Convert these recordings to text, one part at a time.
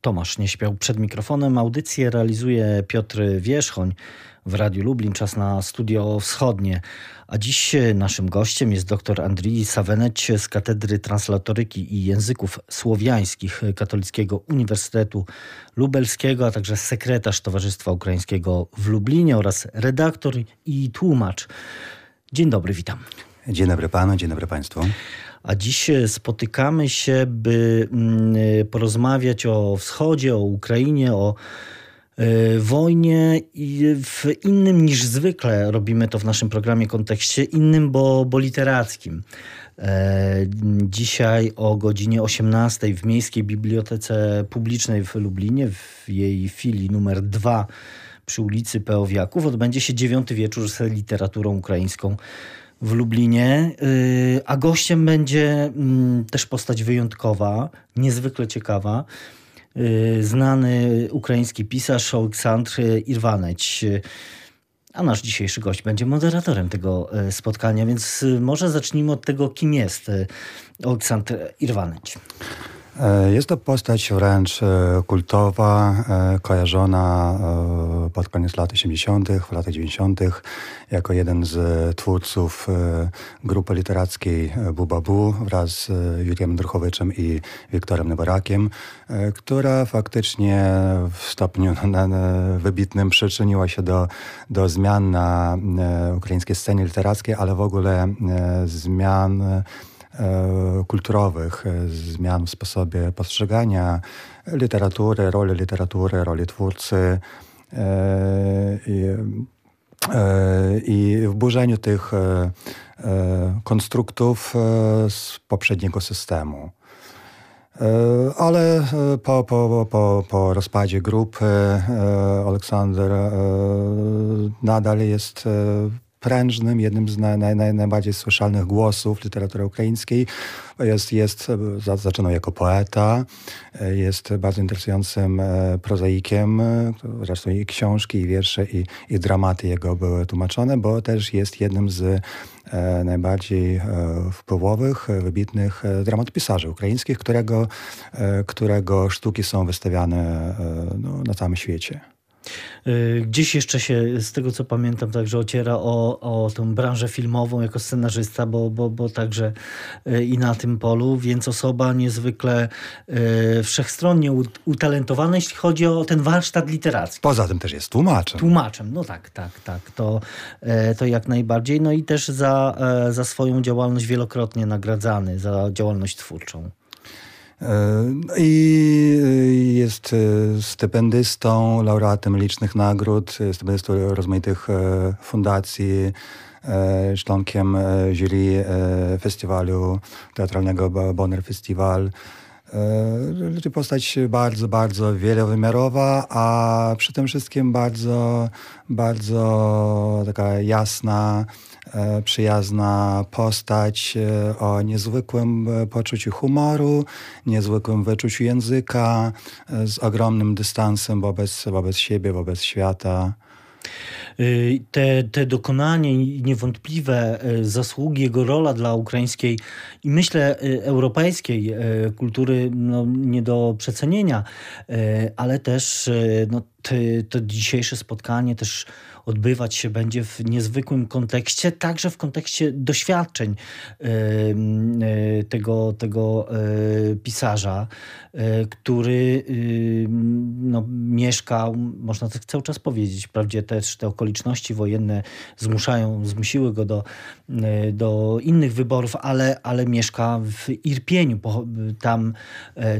Tomasz nie śpiał przed mikrofonem. Audycję realizuje Piotr Wierzchoń w Radiu Lublin. Czas na studio wschodnie. A dziś naszym gościem jest dr Andrii Saweneć z Katedry Translatoryki i Języków Słowiańskich Katolickiego Uniwersytetu Lubelskiego, a także sekretarz Towarzystwa Ukraińskiego w Lublinie oraz redaktor i tłumacz. Dzień dobry, witam. Dzień dobry panu, dzień dobry państwu. A dziś spotykamy się, by mm, porozmawiać o wschodzie, o Ukrainie, o e, wojnie i w innym niż zwykle robimy to w naszym programie kontekście, innym, bo, bo literackim. E, dzisiaj o godzinie 18 w Miejskiej Bibliotece Publicznej w Lublinie, w jej filii numer 2 przy ulicy Peowiaków, odbędzie się dziewiąty wieczór z literaturą ukraińską w Lublinie, y, a gościem będzie mm, też postać wyjątkowa, niezwykle ciekawa. Y, znany ukraiński pisarz Aleksandr Irwaneć. A nasz dzisiejszy gość będzie moderatorem tego y, spotkania, więc może zacznijmy od tego, kim jest Aleksandr Irwaneć. E, jest to postać wręcz e, kultowa, e, kojarzona pod koniec lat 80., w latach 90., jako jeden z twórców grupy literackiej Bubabu wraz z Juriem Druchowiczem i Wiktorem Neborakiem, która faktycznie w stopniu wybitnym przyczyniła się do, do zmian na ukraińskiej scenie literackiej, ale w ogóle zmian kulturowych, e, zmian w sposobie postrzegania literatury, roli literatury, roli twórcy e, i, i w burzeniu tych konstruktów z poprzedniego systemu. Ale po, po, po, po rozpadzie grupy Aleksander nadal jest prężnym, jednym z naj, naj, najbardziej słyszalnych głosów literatury ukraińskiej. Jest, jest, zaczynał jako poeta, jest bardzo interesującym e, prozaikiem, zresztą i książki, i wiersze, i, i dramaty jego były tłumaczone, bo też jest jednym z e, najbardziej e, wpływowych, wybitnych dramatopisarzy ukraińskich, którego, którego sztuki są wystawiane no, na całym świecie. Y, gdzieś jeszcze się, z tego co pamiętam, także ociera o, o tą branżę filmową jako scenarzysta, bo, bo, bo także y, i na tym polu, więc osoba niezwykle y, wszechstronnie utalentowana, jeśli chodzi o ten warsztat literacki. Poza tym też jest tłumaczem. Tłumaczem, no tak, tak, tak, to, to jak najbardziej. No i też za, za swoją działalność wielokrotnie nagradzany, za działalność twórczą. I jest e, stypendystą, laureatem licznych nagród, e, stypendystą rozmaitych e, fundacji, członkiem jury festiwalu teatralnego Bonner Festival. Czyli postać bardzo, bardzo wielowymiarowa, a przy tym wszystkim bardzo, bardzo taka jasna, E, przyjazna postać e, o niezwykłym e, poczuciu humoru, niezwykłym wyczuciu języka, z ogromnym dystansem wobec, wobec siebie, wobec świata. Te, te dokonanie i niewątpliwe zasługi, jego rola dla ukraińskiej i myślę europejskiej kultury no, nie do przecenienia, ale też no, to dzisiejsze spotkanie też odbywać się będzie w niezwykłym kontekście, także w kontekście doświadczeń e, tego, tego e, pisarza, e, który no, mieszkał, można tak cały czas powiedzieć, wprawdzie też te okoliczności wojenne zmuszają, zmusiły go do, do innych wyborów, ale, ale mieszka w Irpieniu, tam,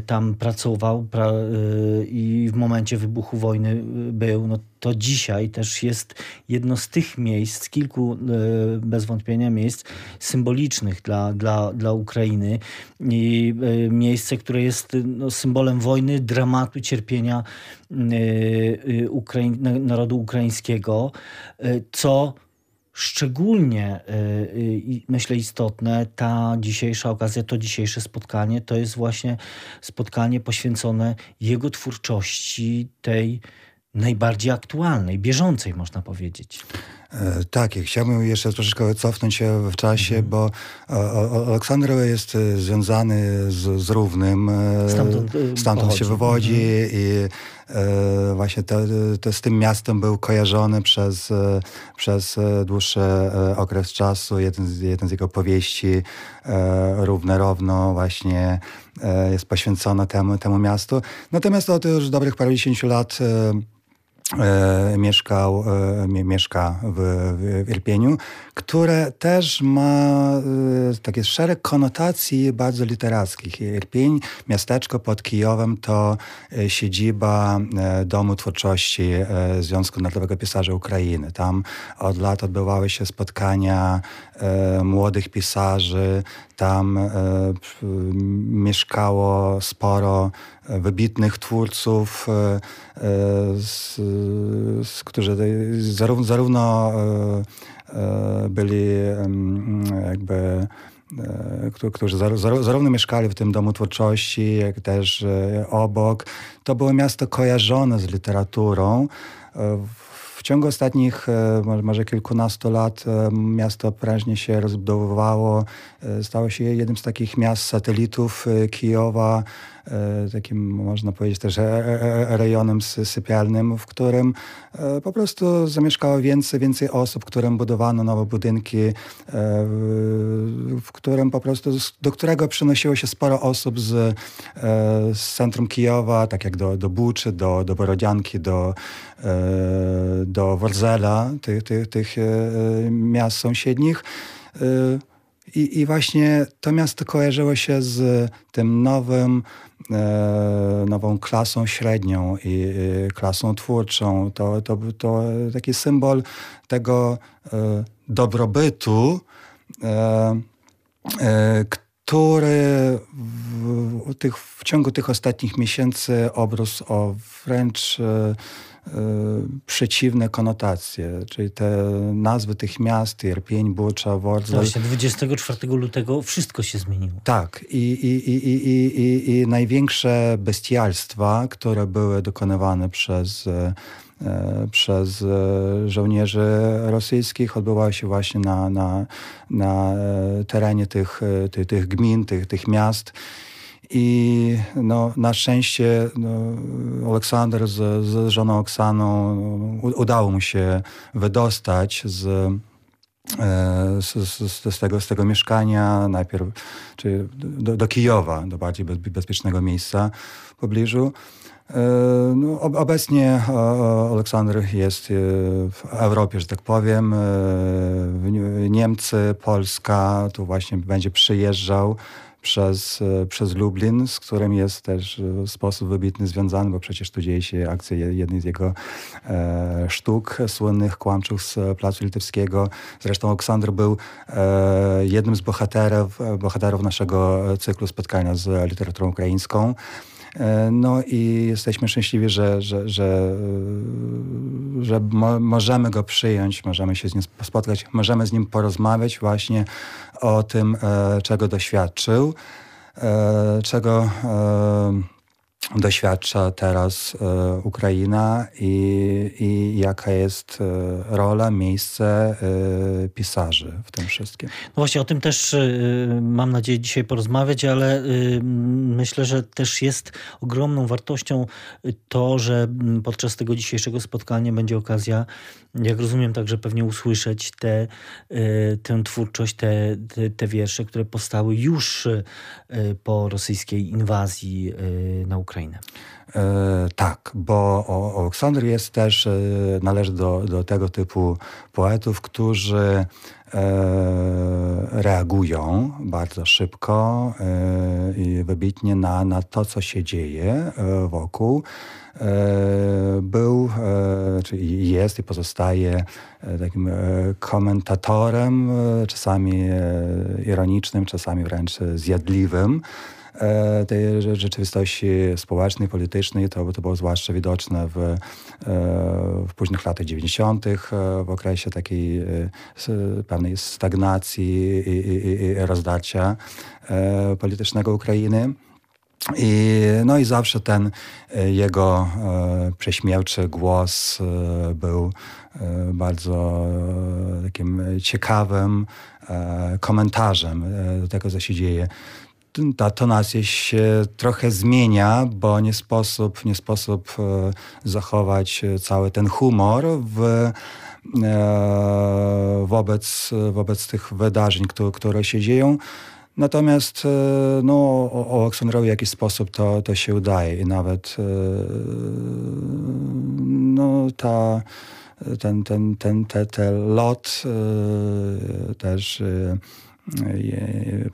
tam pracował pra, i w momencie wybuchu wojny był, no, to dzisiaj też jest jedno z tych miejsc, kilku e, bez wątpienia miejsc symbolicznych dla, dla, dla Ukrainy. I e, miejsce, które jest no, symbolem wojny, dramatu, cierpienia e, Ukraiń, narodu ukraińskiego, co Szczególnie myślę istotne ta dzisiejsza okazja, to dzisiejsze spotkanie, to jest właśnie spotkanie poświęcone jego twórczości, tej najbardziej aktualnej, bieżącej, można powiedzieć. E, tak, chciałbym jeszcze troszeczkę cofnąć się w czasie, mhm. bo Aleksander jest e, związany z, z Równym. E, stamtąd, stamtąd się wywodzi mhm. i e, właśnie to, to z tym miastem był kojarzony przez, przez dłuższy okres czasu. Jeden z, jeden z jego powieści, e, Równe Równo, właśnie e, jest poświęcona temu, temu miastu. Natomiast od już dobrych parudziesięciu lat E, mieszkał, e, mieszka w, w Irpieniu, które też ma e, takie szereg konotacji bardzo literackich. Irpień, miasteczko pod Kijowem, to siedziba Domu Twórczości Związku Narodowego Pisarzy Ukrainy. Tam od lat odbywały się spotkania młodych pisarzy, tam mieszkało sporo wybitnych twórców, e, e, z, z, którzy zarówno, zarówno e, byli jakby którzy zarówno mieszkali w tym domu twórczości, jak też obok. To było miasto kojarzone z literaturą. W ciągu ostatnich może kilkunastu lat miasto prężnie się rozbudowywało. Stało się jednym z takich miast satelitów Kijowa. E, takim, można powiedzieć, też e, e, rejonem sypialnym, w którym po prostu zamieszkało więcej, więcej osób, którym budowano nowe budynki, w którym po prostu, do którego przynosiło się sporo osób z, z centrum Kijowa, tak jak do, do Buczy, do, do Borodzianki, do, do Worzela, tych, tych, tych miast sąsiednich. I, I właśnie to miasto kojarzyło się z tym nowym, nową klasą średnią i e, klasą twórczą. To, to, to taki symbol tego e, dobrobytu, e, e, który w, tych, w ciągu tych ostatnich miesięcy obrósł o wręcz e, przeciwne konotacje, czyli te nazwy tych miast, Irpień, Bucza, Worzel. Właśnie 24 lutego wszystko się zmieniło. Tak i, i, i, i, i, i największe bestialstwa, które były dokonywane przez e, przez e, żołnierzy rosyjskich odbywały się właśnie na, na, na terenie tych, tych, tych gmin, tych, tych miast. I no, na szczęście no, Aleksander z, z żoną Oksaną udało mu się wydostać z, e, z, z, z, tego, z tego mieszkania, najpierw czy do, do Kijowa, do bardziej bezpiecznego miejsca w pobliżu. E, no, obecnie Aleksander jest e, w Europie, że tak powiem. Niemcy, Polska, tu właśnie będzie przyjeżdżał przez, e, przez Lublin, z którym jest też w sposób wybitny związany, bo przecież tu dzieje się akcja jednej z jego e, sztuk słynnych, kłamczów z Placu Litewskiego. Zresztą Oksander był e, jednym z bohaterów, bohaterów naszego cyklu spotkania z literaturą ukraińską. E, no i jesteśmy szczęśliwi, że, że, że, że mo możemy go przyjąć, możemy się z nim spotkać, możemy z nim porozmawiać właśnie o tym, e, czego doświadczył, e, czego doświadcza teraz e, Ukraina i, i jaka jest e, rola, miejsce e, pisarzy w tym wszystkim. No właśnie o tym też mam nadzieję dzisiaj porozmawiać, ale myślę, że też jest ogromną wartością to, że podczas tego dzisiejszego spotkania będzie okazja, jak rozumiem, także pewnie usłyszeć te, tę twórczość, te, te, te wiersze, które powstały już po rosyjskiej inwazji na Ukrainę. E, tak, bo Aleksander jest też, e, należy do, do tego typu poetów, którzy e, reagują bardzo szybko e, i wybitnie na, na to, co się dzieje e, wokół. Był, czyli jest i pozostaje takim komentatorem, czasami ironicznym, czasami wręcz zjadliwym tej rzeczywistości społecznej, politycznej. To, to było zwłaszcza widoczne w, e, w późnych latach 90., e, w okresie takiej pewnej stagnacji i, i, i rozdarcia politycznego Ukrainy. I, no i zawsze ten jego prześmiewczy głos był bardzo takim ciekawym komentarzem do tego, co się dzieje ta tonacja się trochę zmienia, bo nie sposób, nie sposób e, zachować cały ten humor w, e, wobec, wobec tych wydarzeń, które, które się dzieją. Natomiast e, no, o Aleksandrowi w jakiś sposób to, to się udaje i nawet no, ta, ten, ten, ten, ten, ten lot też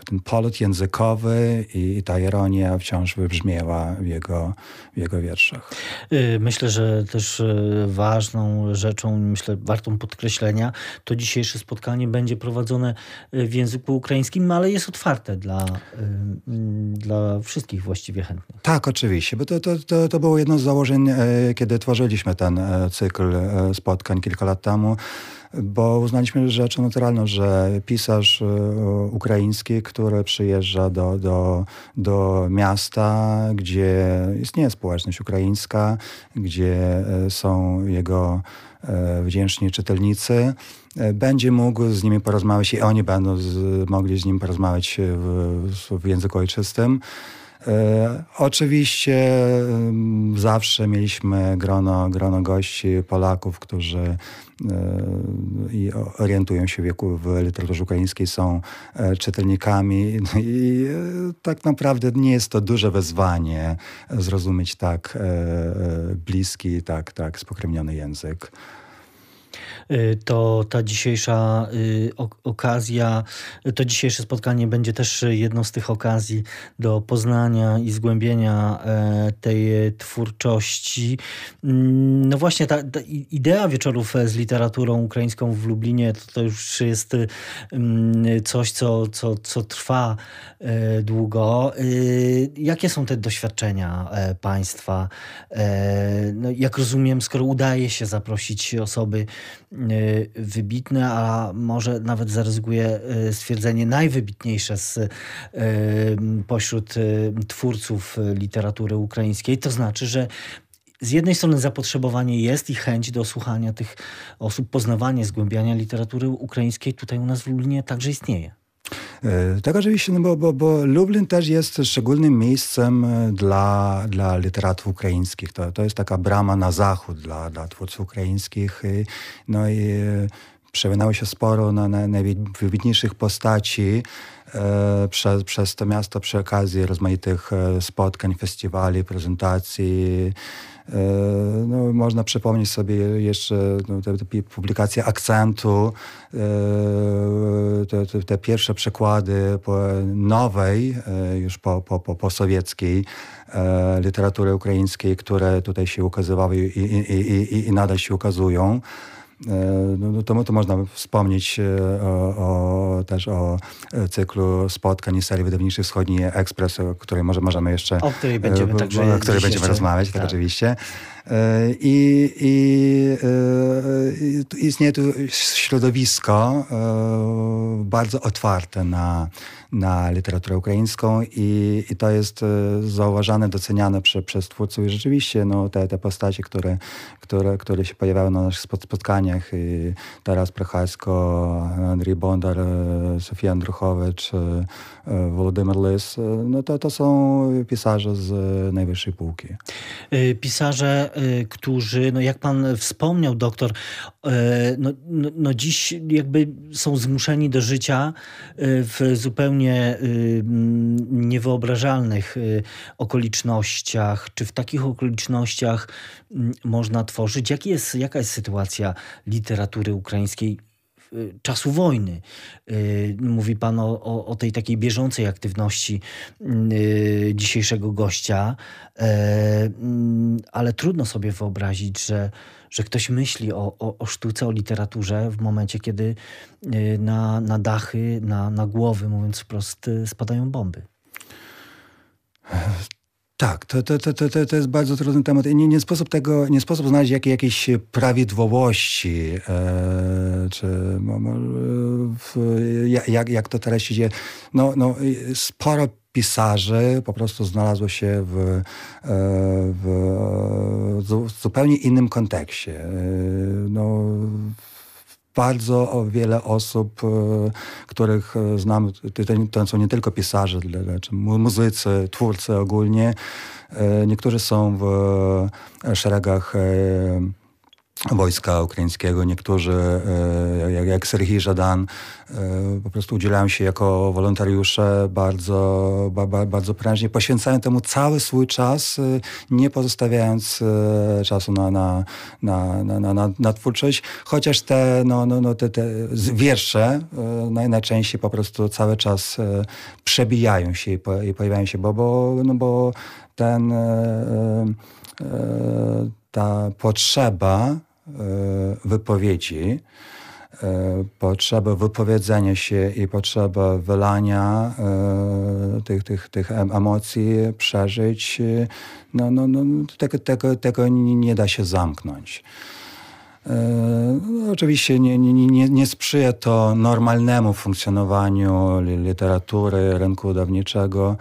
ten polot językowy i ta ironia wciąż wybrzmiewa w jego, w jego wierszach. Y, myślę, że też y, ważną rzeczą, myślę, wartą podkreślenia, to dzisiejsze spotkanie będzie prowadzone w języku ukraińskim, ale jest otwarte dla, dla wszystkich właściwie chętnych. Tak, oczywiście, bo to, to, to, to było jedno z założeń, e, kiedy tworzyliśmy ten e, cykl e, spotkań kilka lat temu bo uznaliśmy rzeczą naturalną, że pisarz e, ukraiński, który przyjeżdża do, do, do miasta, gdzie istnieje społeczność ukraińska, gdzie e, są jego e, wdzięczni czytelnicy, będzie mógł z nimi porozmawiać i oni będą z, mogli z nim porozmawiać w, w języku ojczystym. E, oczywiście zawsze mieliśmy grono, grono gości Polaków, którzy e, i orientują się w wieku w literaturze ukraińskiej, są e, czytelnikami no i tak naprawdę nie jest to duże wyzwanie zrozumieć tak bliski, tak, tak spokrewniony język. Y, to ta dzisiejsza y, okazja, to dzisiejsze spotkanie będzie też jedną z tych okazji do poznania i zgłębienia e, tej twórczości. Mm, no właśnie ta, ta idea wieczorów z literaturą ukraińską w Lublinie to, to już jest mm, coś, co, co, co trwa e, długo. Y, jakie są te doświadczenia e, państwa? No, jak rozumiem, skoro udaje się zaprosić osoby wybitne, a może nawet zaryzykuję y, stwierdzenie najwybitniejsze z, y, pośród twórców literatury ukraińskiej. To znaczy, że z jednej strony zapotrzebowanie jest i chęć do słuchania tych osób, poznawanie, zgłębiania literatury ukraińskiej tutaj u nas w Lublinie także istnieje. E, tak oczywiście, no bo, bo, bo Lublin też jest szczególnym miejscem e, dla, dla literatów ukraińskich. To, to jest taka brama na zachód dla, dla twórców ukraińskich. No i e, przewinęło się sporo na, na najwybitniejszych postaci e, przez, przez to miasto przy okazji rozmaitych spotkań, festiwali, prezentacji. E, no, można przypomnieć sobie jeszcze no, te, te publikacje akcentu, e, te, te, te, pierwsze przekłady nowej, e, już po, po, po, po sowieckiej literatury ukraińskiej, które tutaj się ukazywały i, i, i, i nadal się ukazują. E, no, no, to, to można wspomnieć e, o, o, też o e, cyklu spotkań i serii wydawniczych Wschodni Ekspres, o której może możemy jeszcze... O której będziemy, także o której będziemy rozmawiać, tak, tak oczywiście. I, i, i istnieje tu środowisko bardzo otwarte na, na literaturę ukraińską i, i to jest e, zauważane, doceniane przy, przez twórców i rzeczywiście no, te, te postacie, które, które, które się pojawiały na naszych spotkaniach i Taras Prochasko, Andrzej Bondar, e, Sofia Andruchowicz, e, Władimir Lys, no to, to są pisarze z najwyższej półki. Pisarze, którzy, no jak pan wspomniał, doktor, no, no, no dziś jakby są zmuszeni do życia w zupełnie niewyobrażalnych okolicznościach. Czy w takich okolicznościach można tworzyć? Jak jest, jaka jest sytuacja literatury ukraińskiej czasu wojny. Mówi Pan o, o, o, tej takiej bieżącej aktywności dzisiejszego gościa, ale trudno sobie wyobrazić, że, że ktoś myśli o, o, o sztuce, o literaturze w momencie, kiedy na, na dachy, na, na głowy, mówiąc wprost, spadają bomby. Tak, to, to, to, to, to jest bardzo trudny temat nie, nie sposób tego, nie sposób znaleźć jak, jakiejś prawidłowości, e, czy w, jak, jak to teraz się dzieje. No, no, sporo pisarzy po prostu znalazło się w, w zupełnie innym kontekście. No, bardzo wiele osób, których znam, to są nie tylko pisarze, lecz muzycy, twórcy ogólnie. Niektórzy są w szeregach wojska ukraińskiego. Niektórzy, e, jak, jak Serhii Żadan, e, po prostu udzielają się jako wolontariusze bardzo, bardzo prężnie. Poświęcają temu cały swój czas, e, nie pozostawiając czasu na, na, na, na, na, na twórczość. Chociaż te, no, no, no, te, te wiersze najczęściej po prostu cały czas przebijają się i pojawiają się, bo, bo, no bo ten ta potrzeba wypowiedzi, e, potrzeba wypowiedzenia się i potrzeba wylania e, tych, tych, tych emocji, przeżyć, no, no, no, tego, tego, tego nie da się zamknąć. No, oczywiście nie, nie, nie, nie sprzyja to normalnemu funkcjonowaniu literatury, rynku wydawniczego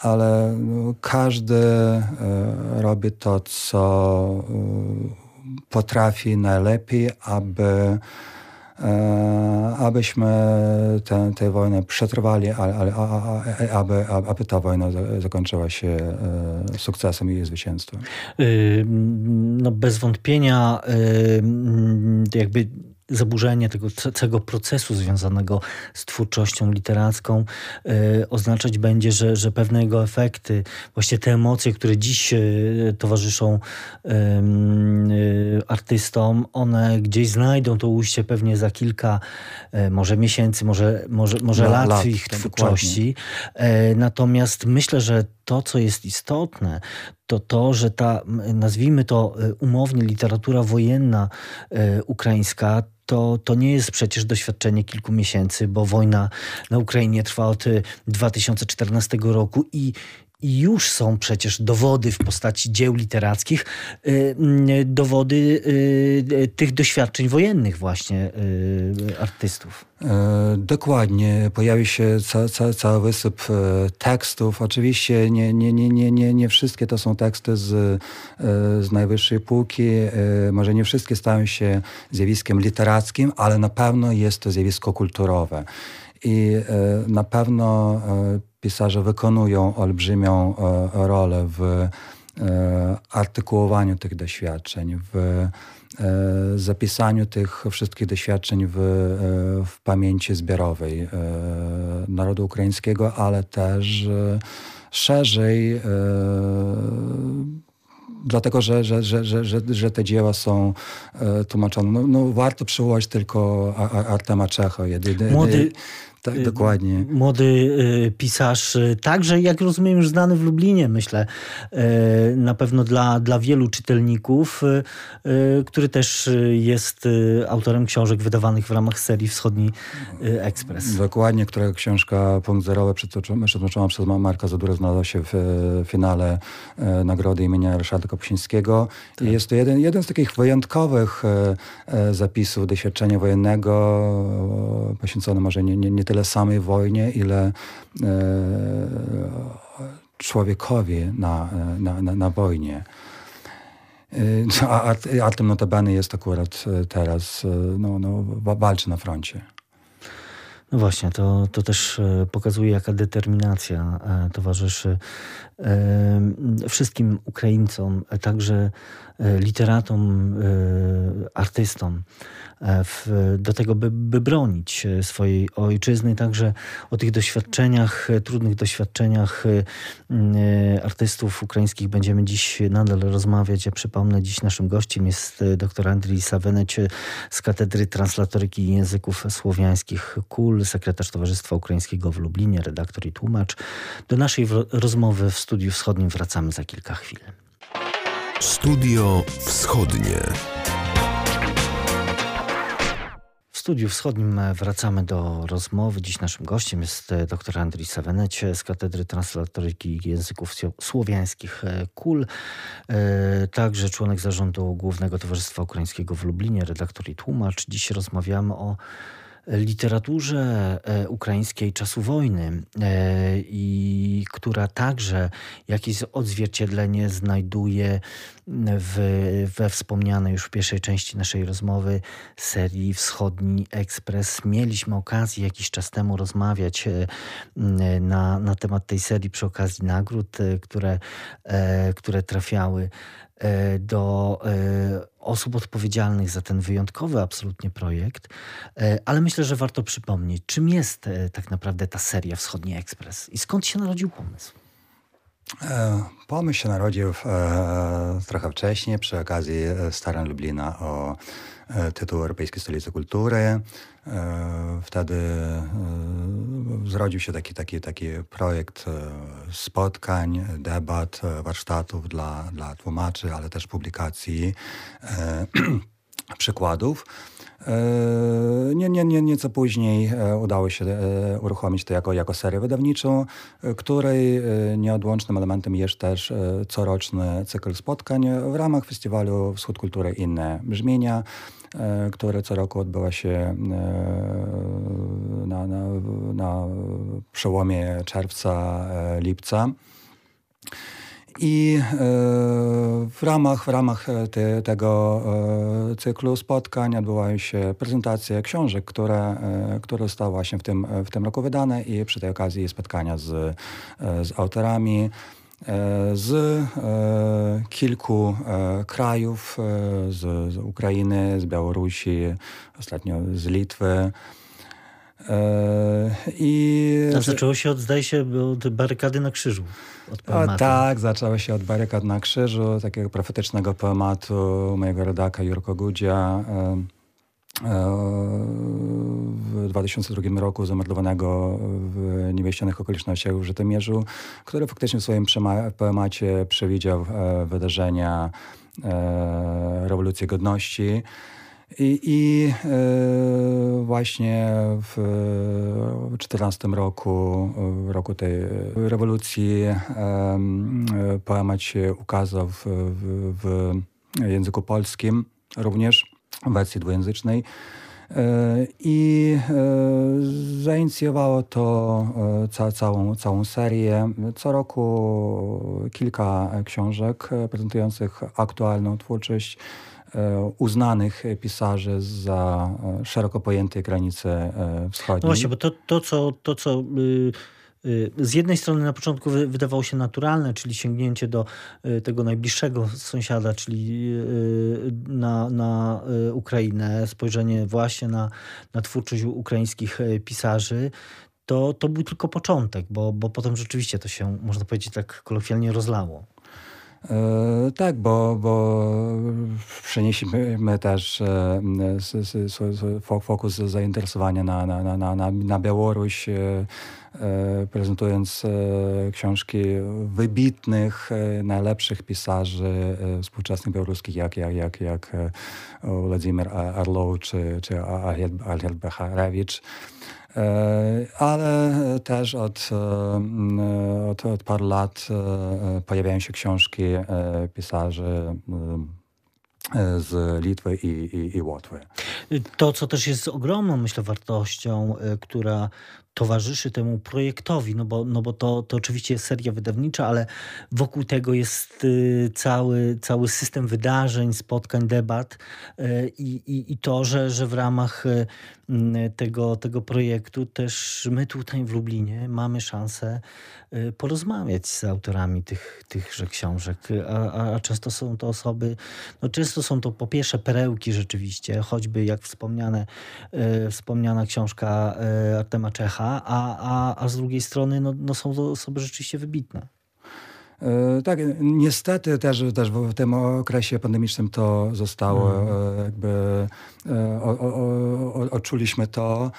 ale każdy e, robi to, co e, potrafi najlepiej, aby e, abyśmy tę, tę wojnę przetrwali, ale, aby, aby ta wojna zakończyła się sukcesem i zwycięstwem. No bez wątpienia jakby zaburzenie tego całego procesu związanego z twórczością literacką y, oznaczać będzie, że, że pewne jego efekty, właśnie te emocje, które dziś y, towarzyszą y, artystom, one gdzieś znajdą to ujście pewnie za kilka, może miesięcy, może, może, może lat, lat w ich twórczości. Natomiast myślę, że to, co jest istotne, to to, że ta, nazwijmy to umownie, literatura wojenna ukraińska, to, to nie jest przecież doświadczenie kilku miesięcy, bo wojna na Ukrainie trwa od 2014 y, roku i już są przecież dowody w postaci dzieł literackich, y, y, dowody y, tych doświadczeń wojennych właśnie artystów. E, dokładnie. Pojawi się ca, ca, cały wysyp e, tekstów. Oczywiście nie, nie, nie, nie, nie, nie wszystkie to są teksty z, e, z najwyższej półki. Może nie wszystkie stają się zjawiskiem literackim, ale na pewno jest to zjawisko kulturowe. I na pewno pisarze wykonują olbrzymią e, rolę w e, artykułowaniu tych doświadczeń, w e, zapisaniu tych wszystkich doświadczeń w, w pamięci zbiorowej narodu ukraińskiego, ale też szerzej dlatego że, że, że, że, że, że te dzieła są tłumaczone. No, no warto przywołać tylko Artema Czecha. Młody, tak, y, dokładnie. Młody y, pisarz, y, także jak rozumiem już znany w Lublinie, myślę, na pewno dla, dla wielu czytelników, który też jest autorem książek wydawanych w ramach serii Wschodni Ekspres. Dokładnie, która książka Punkt Zerowy przetłumaczona przez Marka Zadurę znalazła się w finale nagrody imienia Ryszarda Kapuścińskiego. Tak. Jest to jeden, jeden z takich wyjątkowych zapisów doświadczenia wojennego, poświęcony może nie, nie, nie tyle tyle samej wojnie, ile e, człowiekowi na, na, na, na wojnie. E, a Artem notabene jest akurat e, teraz, no, no, walczy na froncie. No właśnie, to, to też pokazuje, jaka determinacja towarzyszy wszystkim Ukraińcom, także literatom, artystom. E, w, do tego, by, by bronić e, swojej ojczyzny. Także o tych doświadczeniach, e, trudnych doświadczeniach artystów ukraińskich będziemy dziś nadal rozmawiać. Ja przypomnę, dziś naszym gościem jest dr Andrii Saweneć z Katedry Translatoryki Języków Słowiańskich KUL, sekretarz Towarzystwa Ukraińskiego w Lublinie, redaktor i tłumacz. Do naszej rozmowy w Studiu Wschodnim wracamy za kilka chwil. Studio Wschodnie. Studiu Wschodnim wracamy do rozmowy. Dziś naszym gościem jest e, dr Andrzej Saweneć z Katedry Translatoryki Języków Słowiańskich e, KUL, e, także członek zarządu Głównego Towarzystwa Ukraińskiego w Lublinie, redaktor i tłumacz. Dziś rozmawiamy o literaturze ukraińskiej czasu wojny i która także jakieś odzwierciedlenie znajduje w, we wspomnianej już w pierwszej części naszej rozmowy serii Wschodni Ekspres. Mieliśmy okazję jakiś czas temu rozmawiać na, na temat tej serii przy okazji nagród, które, które trafiały E, do e, osób odpowiedzialnych za ten wyjątkowy absolutnie projekt, e, ale myślę, że warto przypomnieć, czym jest tak naprawdę ta seria Wschodni Ekspres i skąd się narodził pomysł. Pomysł się narodził trochę wcześniej przy okazji starań Lublina o tytuł Europejskiej Stolicy Kultury. E, wtedy e, zrodził się taki, taki, taki projekt e, spotkań, debat, warsztatów dla, dla tłumaczy, ale też publikacji przykładów. Nie, nie, nie, nieco później udało się uruchomić to jako, jako serię wydawniczą, której nieodłącznym elementem jest też coroczny cykl spotkań w ramach festiwalu Wschód Kultury Inne Brzmienia. E, które co roku odbywa się e, na, na, na przełomie czerwca, e, lipca. I w ramach, w ramach te, tego cyklu spotkań odbywają się prezentacje książek, które, które zostały właśnie w tym, w tym roku wydane i przy tej okazji spotkania z, z autorami. E, z e, kilku e, krajów, z, z Ukrainy, z Białorusi, ostatnio z Litwy. I zaczęło się od, zdaje się, od barykady na krzyżu. Od tak, zaczęło się od barykad na krzyżu, takiego profetycznego poematu mojego rodaka Jurko Gudzia 2002 roku zamordowanego w niewieścianych okolicznościach w Żytomierzu, który faktycznie w swoim poemacie przewidział e, wydarzenia e, rewolucji godności. I, i e, właśnie w 2014 roku, w roku tej rewolucji, poemat się ukazał w, w, w języku polskim również wersji dwujęzycznej. E, I e, zainicjowało to e, ca całą, całą serię. Co roku kilka książek prezentujących aktualną twórczość uznanych pisarzy za szeroko pojęte granice wschodnie. No właśnie, bo to, to co, to, co Y, z jednej strony na początku wydawało się naturalne, czyli sięgnięcie do y, tego najbliższego sąsiada, czyli y, na, na Ukrainę, spojrzenie właśnie na, na twórczość ukraińskich pisarzy. To, to był tylko początek, bo, bo potem rzeczywiście to się, można powiedzieć, tak kolokwialnie rozlało. E, tak, bo, bo przenieśliśmy też e, fokus zainteresowania na, na, na, na, na Białoruś, e, prezentując książki wybitnych, najlepszych pisarzy współczesnych białoruskich, jak, jak, jak, jak Władimir Arlow czy, czy Albert Becharewicz. E, ale też od, e, od, od paru lat e, pojawiają się książki pisarzy z Litwy i, i, i Łotwy. To, co też jest ogromną, myślę, wartością, która towarzyszy temu projektowi, no bo, no bo to, to oczywiście jest seria wydawnicza, ale wokół tego jest y, cały, cały system wydarzeń, spotkań, debat y, i, i, i to, że, że w ramach y, tego, tego projektu też my tutaj w Lublinie mamy szansę porozmawiać z autorami tych, tychże książek, a, a często są to osoby, no często są to po pierwsze perełki rzeczywiście, choćby jak wspomniane, wspomniana książka Artema Czecha, a, a, a z drugiej strony no, no są to osoby rzeczywiście wybitne. E, tak, niestety też, też w tym okresie pandemicznym to zostało mm. jakby e, o, o, o, odczuliśmy to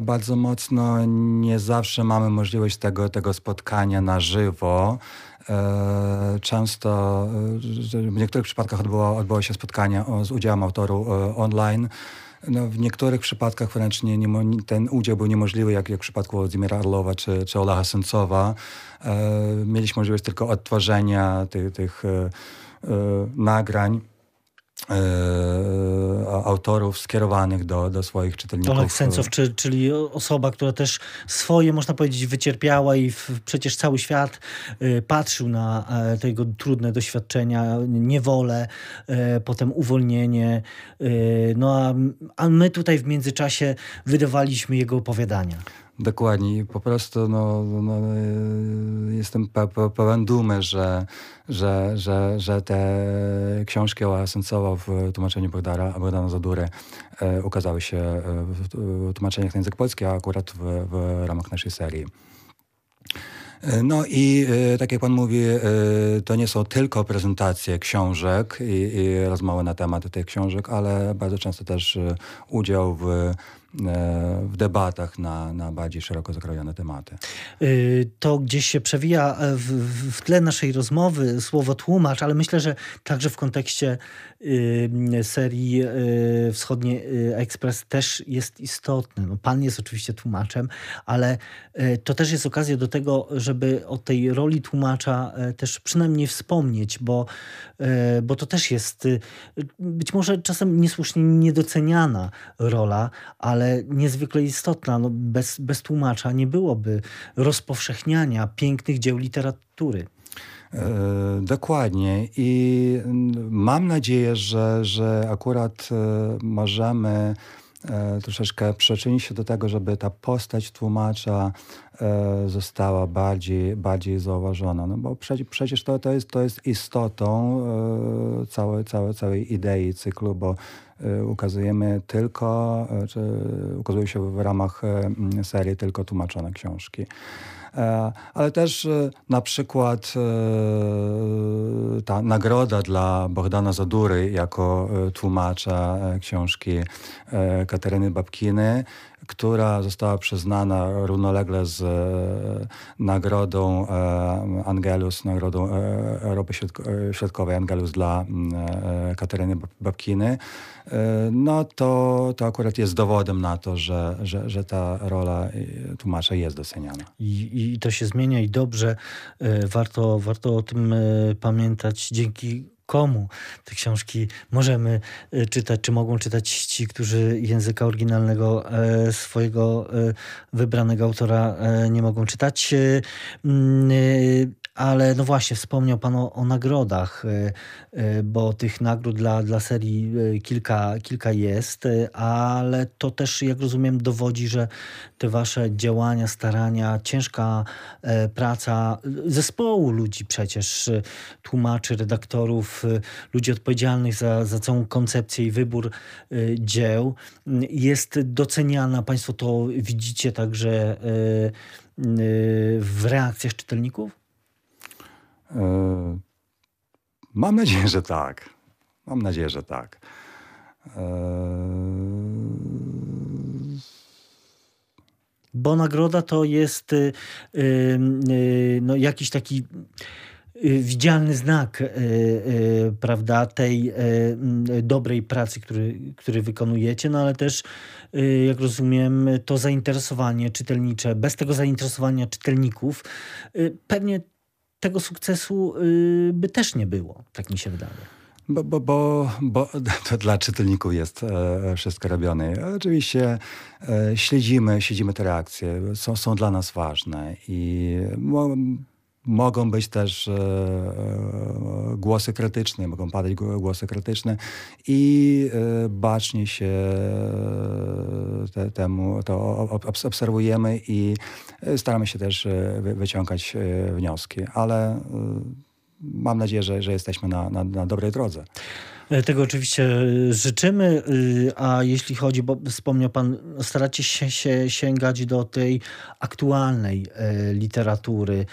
bardzo mocno. Nie zawsze mamy możliwość tego, tego spotkania na żywo. Często w niektórych przypadkach odbyło, odbyło się spotkanie z udziałem autoru online. No, w niektórych przypadkach wręcz nie, nie, ten udział był niemożliwy, jak, jak w przypadku Władimira Arlowa czy, czy Olacha Sencowa. E, mieliśmy możliwość tylko odtworzenia tych, tych e, e, nagrań. E, autorów skierowanych do, do swoich czytelników. Oleg Sencow, czy, czyli osoba, która też swoje, można powiedzieć, wycierpiała i w, przecież cały świat y, patrzył na tego trudne doświadczenia, niewolę, potem uwolnienie. No a, a my tutaj w międzyczasie wydawaliśmy jego opowiadania. Dokładnie. Po prostu no, no, jestem pełen dumy, że, że, że, że te książki o Sencowa w tłumaczeniu Bogdana, Bogdana Zadury e, ukazały się w, w tłumaczeniach na język polski, a akurat w, w ramach naszej serii. E, no i e, tak jak pan mówi, e, to nie są tylko prezentacje książek i, i rozmowy na temat tych książek, ale bardzo często też udział w E, w debatach na, na bardziej szeroko zakrojone tematy. Y, to gdzieś się przewija w, w tle naszej rozmowy słowo tłumacz, ale myślę, że także w kontekście y, serii y, Wschodnie Ekspres też jest istotne. No, pan jest oczywiście tłumaczem, ale to też jest okazja do tego, żeby o tej roli tłumacza też przynajmniej wspomnieć, bo, bo to też jest być może czasem niesłusznie niedoceniana rola, ale ale niezwykle istotna. No bez, bez tłumacza nie byłoby rozpowszechniania pięknych dzieł literatury. E, dokładnie. I mam nadzieję, że, że akurat e, możemy e, troszeczkę przyczynić się do tego, żeby ta postać tłumacza została bardziej, bardziej zauważona. No bo przecież, to, to, jest, to jest istotą całej, całej, całej idei cyklu, bo ukazujemy tylko, e, czy ukazuje się w ramach e, serii tylko tłumaczone książki. Ale też na przykład ta nagroda dla Bogdana Zadury jako tłumacza książki Kateryny Babkiny która została przyznana równolegle z e, nagrodą e, Angelus, nagrodą e, Europy Środkowej Angelus dla Kateryny Babkiny, no to, to akurat jest dowodem na to, że, że, że ta rola tłumacza jest doceniana. I, I to się zmienia i dobrze. Warto, warto o tym pamiętać. Dzięki komu te książki możemy e, czytać, czy mogą czytać ci, którzy języka oryginalnego e, swojego e, wybranego autora nie mogą czytać. Ale no właśnie, wspomniał Pan o, o nagrodach, bo tych nagród dla, dla serii kilka, kilka jest, ale to też, jak rozumiem, dowodzi, że te Wasze działania, starania, ciężka praca zespołu ludzi przecież, tłumaczy, redaktorów, Y, ludzi odpowiedzialnych za, za całą koncepcję i wybór y, dzieł jest doceniana. Państwo to widzicie także y, w reakcjach czytelników? E, mam nadzieję, że tak. Mam nadzieję, że tak. E, Bo nagroda to jest no, jakiś taki Y, widzialny znak y, y, prawda, tej dobrej pracy, który, który wykonujecie, no ale też, jak rozumiem, to zainteresowanie czytelnicze. Bez tego zainteresowania czytelników pewnie tego sukcesu by też nie było, tak mi się wydaje. Bo, bo, bo, bo to dla czytelników jest e, wszystko robione. Oczywiście e, śledzimy, śledzimy te reakcje, są, są dla nas ważne i Mogą być też e, e, głosy krytyczne, mogą padać głosy krytyczne i e, bacznie się te, temu to obserwujemy i staramy się też wyciągać wnioski, ale mam nadzieję, że, że jesteśmy na, na, na dobrej drodze. E, tego oczywiście e, życzymy, e, a jeśli chodzi, bo wspomniał Pan, staracie się, się sięgać do tej aktualnej literatury.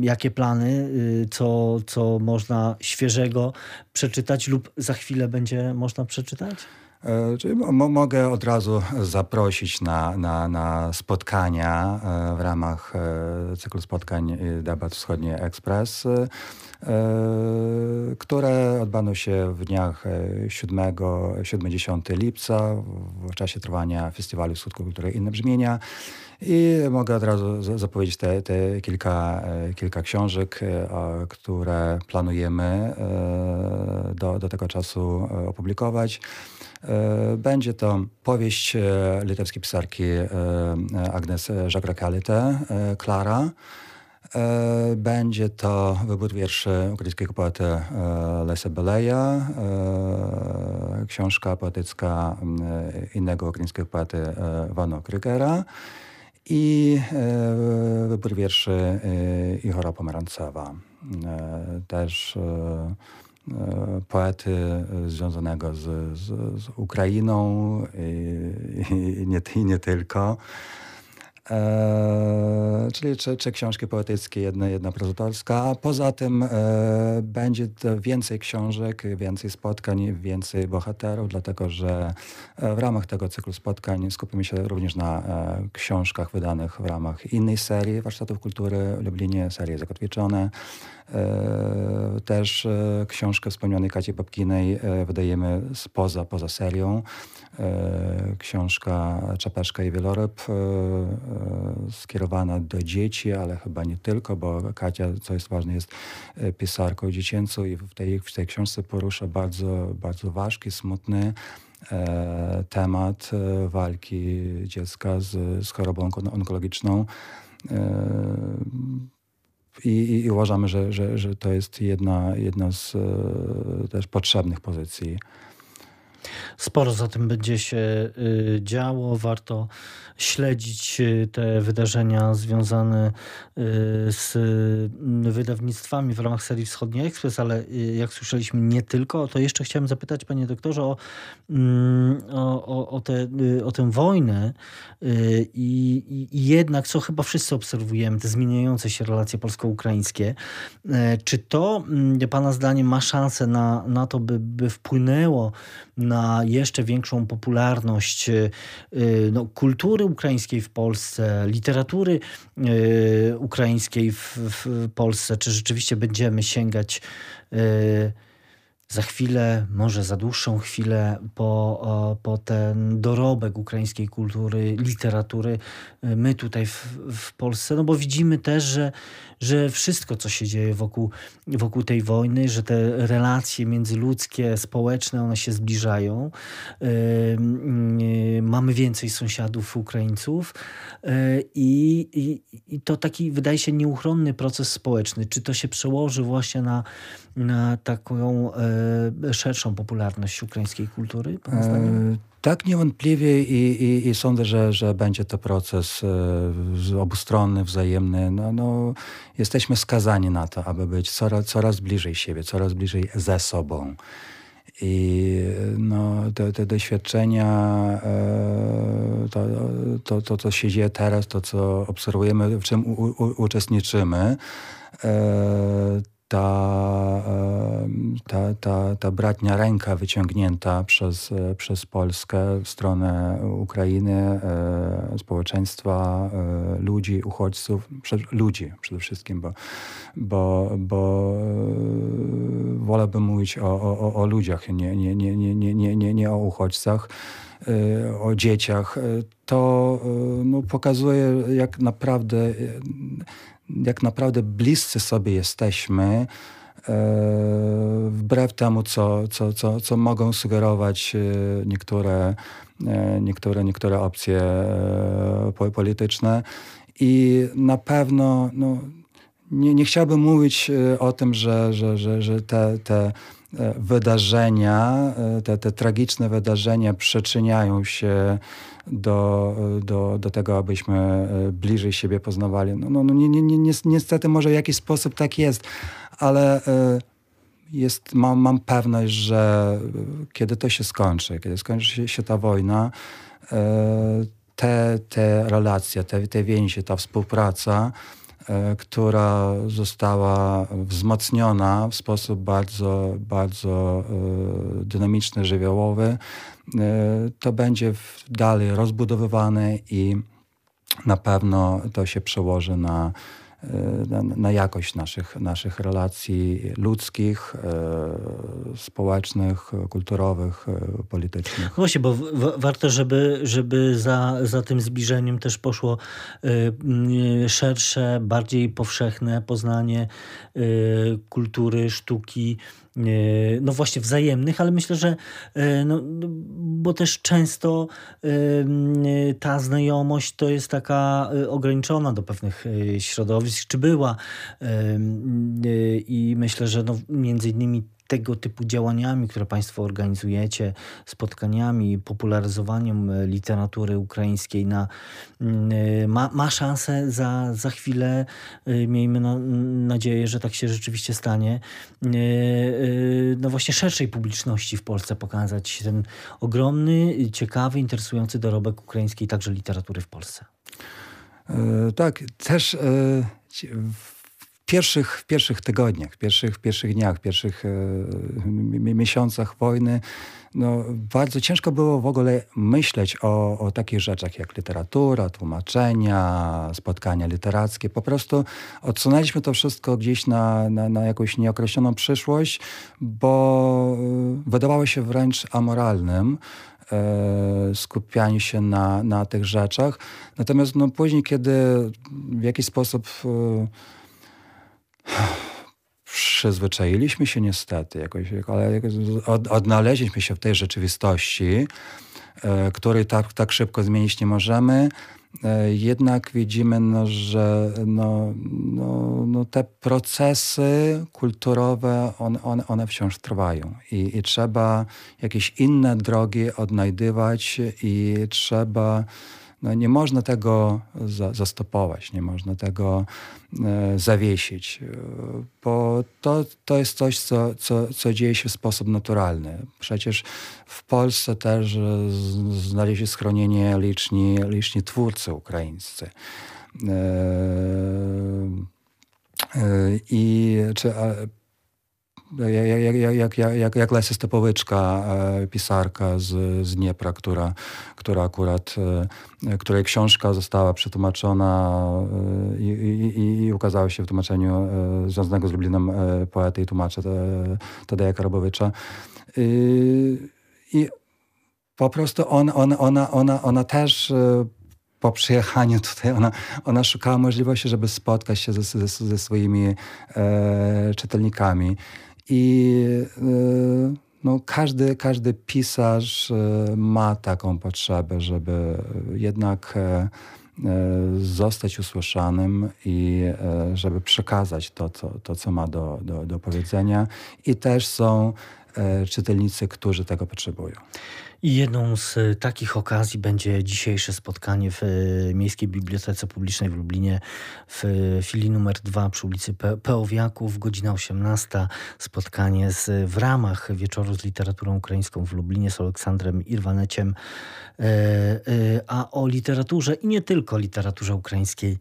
Jakie plany, co, co można świeżego przeczytać lub za chwilę będzie można przeczytać? Czyli mogę od razu zaprosić na, na, na spotkania w ramach cyklu spotkań Debat Wschodnie Ekspres. E, które odbędą się w dniach 7-10 e, lipca w czasie trwania Festiwalu Wschód Kultury Inne Brzmienia. I mogę od razu zapowiedzieć te, te kilka, e, kilka książek, które planujemy do do tego czasu opublikować. Będzie to powieść litewskiej pisarki Agnes Żagrakalite, Klara. Będzie to wybór wierszy ukraińskiego poety Lesa Beleja, książka poetycka innego ukraińskiego poety Wano Krygera i wybór wierszy Ihora Pomerancowa. Też poety związanego z, z, z Ukrainą i, i, nie, i nie tylko. E, czyli trzy, trzy, książki poetyckie, jedna, jedna prozatorska. A poza tym e, będzie więcej książek, więcej spotkań, więcej bohaterów, dlatego że e, w ramach tego cyklu spotkań skupimy się również na e, książkach wydanych w ramach innej serii Warsztatów Kultury w Lublinie, serii Zakotwieczone. E, też e, książkę wspomnianej Kaci Babkinej wydajemy spoza, poza serią. Książka Czapeczka i Wieloryb skierowana do dzieci, ale chyba nie tylko, bo Kacia, co jest ważne, jest e, pisarką dziecięcą i w tej, w tej książce porusza bardzo, bardzo ważki, smutny e, temat e, walki dziecka z, z chorobą onkologiczną. I, i, uważamy, że, że, że to jest jedna, jedna z e, też potrzebnych pozycji Sporo za tym będzie się y, działo. Warto śledzić y, te wydarzenia związane y, z wydawnictwami w ramach serii Wschodni Ekspres, ale jak słyszeliśmy nie tylko. To jeszcze chciałem zapytać panie doktorze o, mm, o, o, te, o tę wojnę i, i jednak, co chyba wszyscy obserwujemy, te zmieniające się relacje polsko-ukraińskie. Czy to mm, pana zdaniem ma szansę na, na to, by, by wpłynęło na jeszcze większą popularność y, y, no, kultury ukraińskiej w Polsce, literatury y, ukraińskiej w, w Polsce? Czy rzeczywiście będziemy sięgać za chwilę, może za dłuższą chwilę, po, po ten dorobek ukraińskiej kultury, literatury, my tutaj w, w Polsce, no bo widzimy też, że, że wszystko, co się dzieje wokół, wokół tej wojny, że te relacje międzyludzkie, społeczne, one się zbliżają. Yy, mamy więcej sąsiadów Ukraińców yy, i, i to taki, wydaje się, nieuchronny proces społeczny. Czy to się przełoży właśnie na, na taką szerszą popularność ukraińskiej kultury, Pana zdaniem? Tak, niewątpliwie i, i, i, sądzę, że, że będzie to proces e, obustronny, wzajemny. No, no, jesteśmy skazani na to, aby być coraz, coraz bliżej siebie, coraz bliżej ze sobą. I no, te, te doświadczenia, e, to, to, to, co się dzieje teraz, to, co obserwujemy, w czym u, u, uczestniczymy, e, ta, ta, ta, ta bratnia ręka wyciągnięta przez, przez Polskę w stronę Ukrainy, e, społeczeństwa, e, ludzi, uchodźców, ludzi przede wszystkim, bo, bo, bo e, wolałbym mówić o, o, o ludziach, nie, nie, nie, nie, nie, nie, nie o uchodźcach o dzieciach, to no, pokazuje, jak naprawdę jak naprawdę bliscy sobie jesteśmy, e, wbrew temu, co, co, co, co mogą sugerować e, niektóre, e, niektóre, niektóre opcje polityczne. I na pewno no, nie, nie chciałbym mówić o tym, że, że, że, że te, te wydarzenia, te, te tragiczne wydarzenia przyczyniają się do, do, do tego, abyśmy e, bliżej siebie poznawali. No, no, no nie, nie, nie, niestety może w jakiś sposób tak jest, ale e, jest, mam, mam pewność, że kiedy to się skończy, kiedy skończy się, się ta wojna, e, te, te relacje, te, te więzi, ta współpraca, która została wzmocniona w sposób bardzo, bardzo dynamiczny, żywiołowy, E, to będzie dalej rozbudowywane i na pewno to się przełoży na, e, na, na, jakość naszych, naszych relacji ludzkich, e, społecznych, kulturowych, politycznych. Właśnie, bo warto, żeby, żeby za, za tym zbliżeniem też poszło szersze, bardziej powszechne poznanie kultury, sztuki, E, no właśnie wzajemnych, ale myślę, że e, no, bo też często e, ta znajomość to jest taka ograniczona do pewnych środowisk, czy była i myślę, że no, między innymi tego typu działaniami, które Państwo organizujecie, spotkaniami, popularyzowaniem e, literatury ukraińskiej na, mm, e, ma, ma szansę za, za chwilę, e, miejmy no, nadzieję, że tak się rzeczywiście stanie, no właśnie szerszej publiczności w Polsce pokazać ten ogromny, ciekawy, interesujący dorobek ukraińskiej, także literatury w Polsce. Tak, też pierwszych, w pierwszych tygodniach, pierwszych, pierwszych dniach, pierwszych e, miesiącach wojny no, bardzo ciężko było w ogóle myśleć o, o takich rzeczach jak literatura, tłumaczenia, spotkania literackie. Po prostu odsunęliśmy to wszystko gdzieś na, na, na jakąś nieokreśloną przyszłość, bo e, wydawało się wręcz amoralnym e, skupianie się na, na tych rzeczach. Natomiast no, później, kiedy w jakiś sposób przyzwyczailiśmy się niestety jakoś, ale od, odnaleźliśmy się w tej rzeczywistości, e, której tak, tak szybko zmienić nie możemy. E, jednak widzimy, no, że no, no, no te procesy kulturowe, on, one, one wciąż trwają I, i trzeba jakieś inne drogi odnajdywać i trzeba no nie można tego za, zastopować, nie można tego e, zawiesić, e, bo to, to jest coś, co, co, co dzieje się w sposób naturalny. Przecież w Polsce też e, znaleźli schronienie liczni, liczni twórcy ukraińscy. E, e, I czy, jak, jak, jak, jak, Stepołyczka, e, pisarka z, z która, która akurat, e, której książka została przetłumaczona e, i, i, i ukazała się w tłumaczeniu związanego z Lublinem poety i tłumacza Tadeja Karabowicza. I po prostu on, on, ona, ona, ona też po przyjechaniu tutaj ona, ona szukała możliwości, żeby spotkać się ze, ze, ze swoimi e, czytelnikami. I y, no, każdy, każdy pisarz y, ma taką potrzebę, żeby jednak e, e, zostać usłyszanym i e, żeby przekazać to, co, to, co ma do, do, do powiedzenia. I też są czytelnicy, którzy tego potrzebują. I jedną z e, takich okazji będzie dzisiejsze spotkanie w e, Miejskiej Bibliotece Publicznej w Lublinie w e, filii numer 2 przy ulicy Peowiaków, godzina 18. Spotkanie z, w ramach Wieczoru z literaturą ukraińską w Lublinie z Aleksandrem Irwaneciem, a o literaturze i nie tylko literaturze ukraińskiej.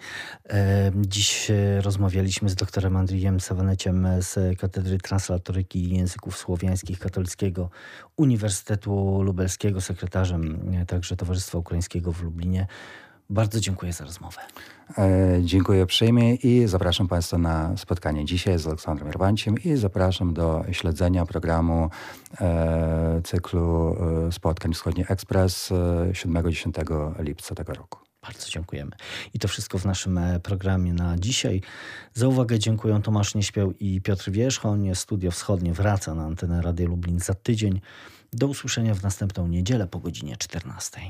Dziś rozmawialiśmy z doktorem Andrijem Sawaneciem z Katedry Translatoryki Języków Słowiańskich Katolickiego Uniwersytetu Lubelskiego, sekretarzem e, także Towarzystwa Ukraińskiego w Lublinie. Bardzo dziękuję za rozmowę. E, dziękuję uprzejmie i zapraszam Państwa na spotkanie dzisiaj z Aleksandrem Irwanciem i zapraszam do śledzenia programu e, cyklu e, spotkań Wschodni Ekspres 7-10 e, lipca tego roku. Bardzo dziękujemy. I to wszystko w naszym e, programie na dzisiaj. Za uwagę dziękuję Tomasz Nieśpiał i Piotr Wierzchoń. Studio Wschodnie wraca na antenę Rady Lublin za tydzień. Do usłyszenia w następną niedzielę po godzinie 14.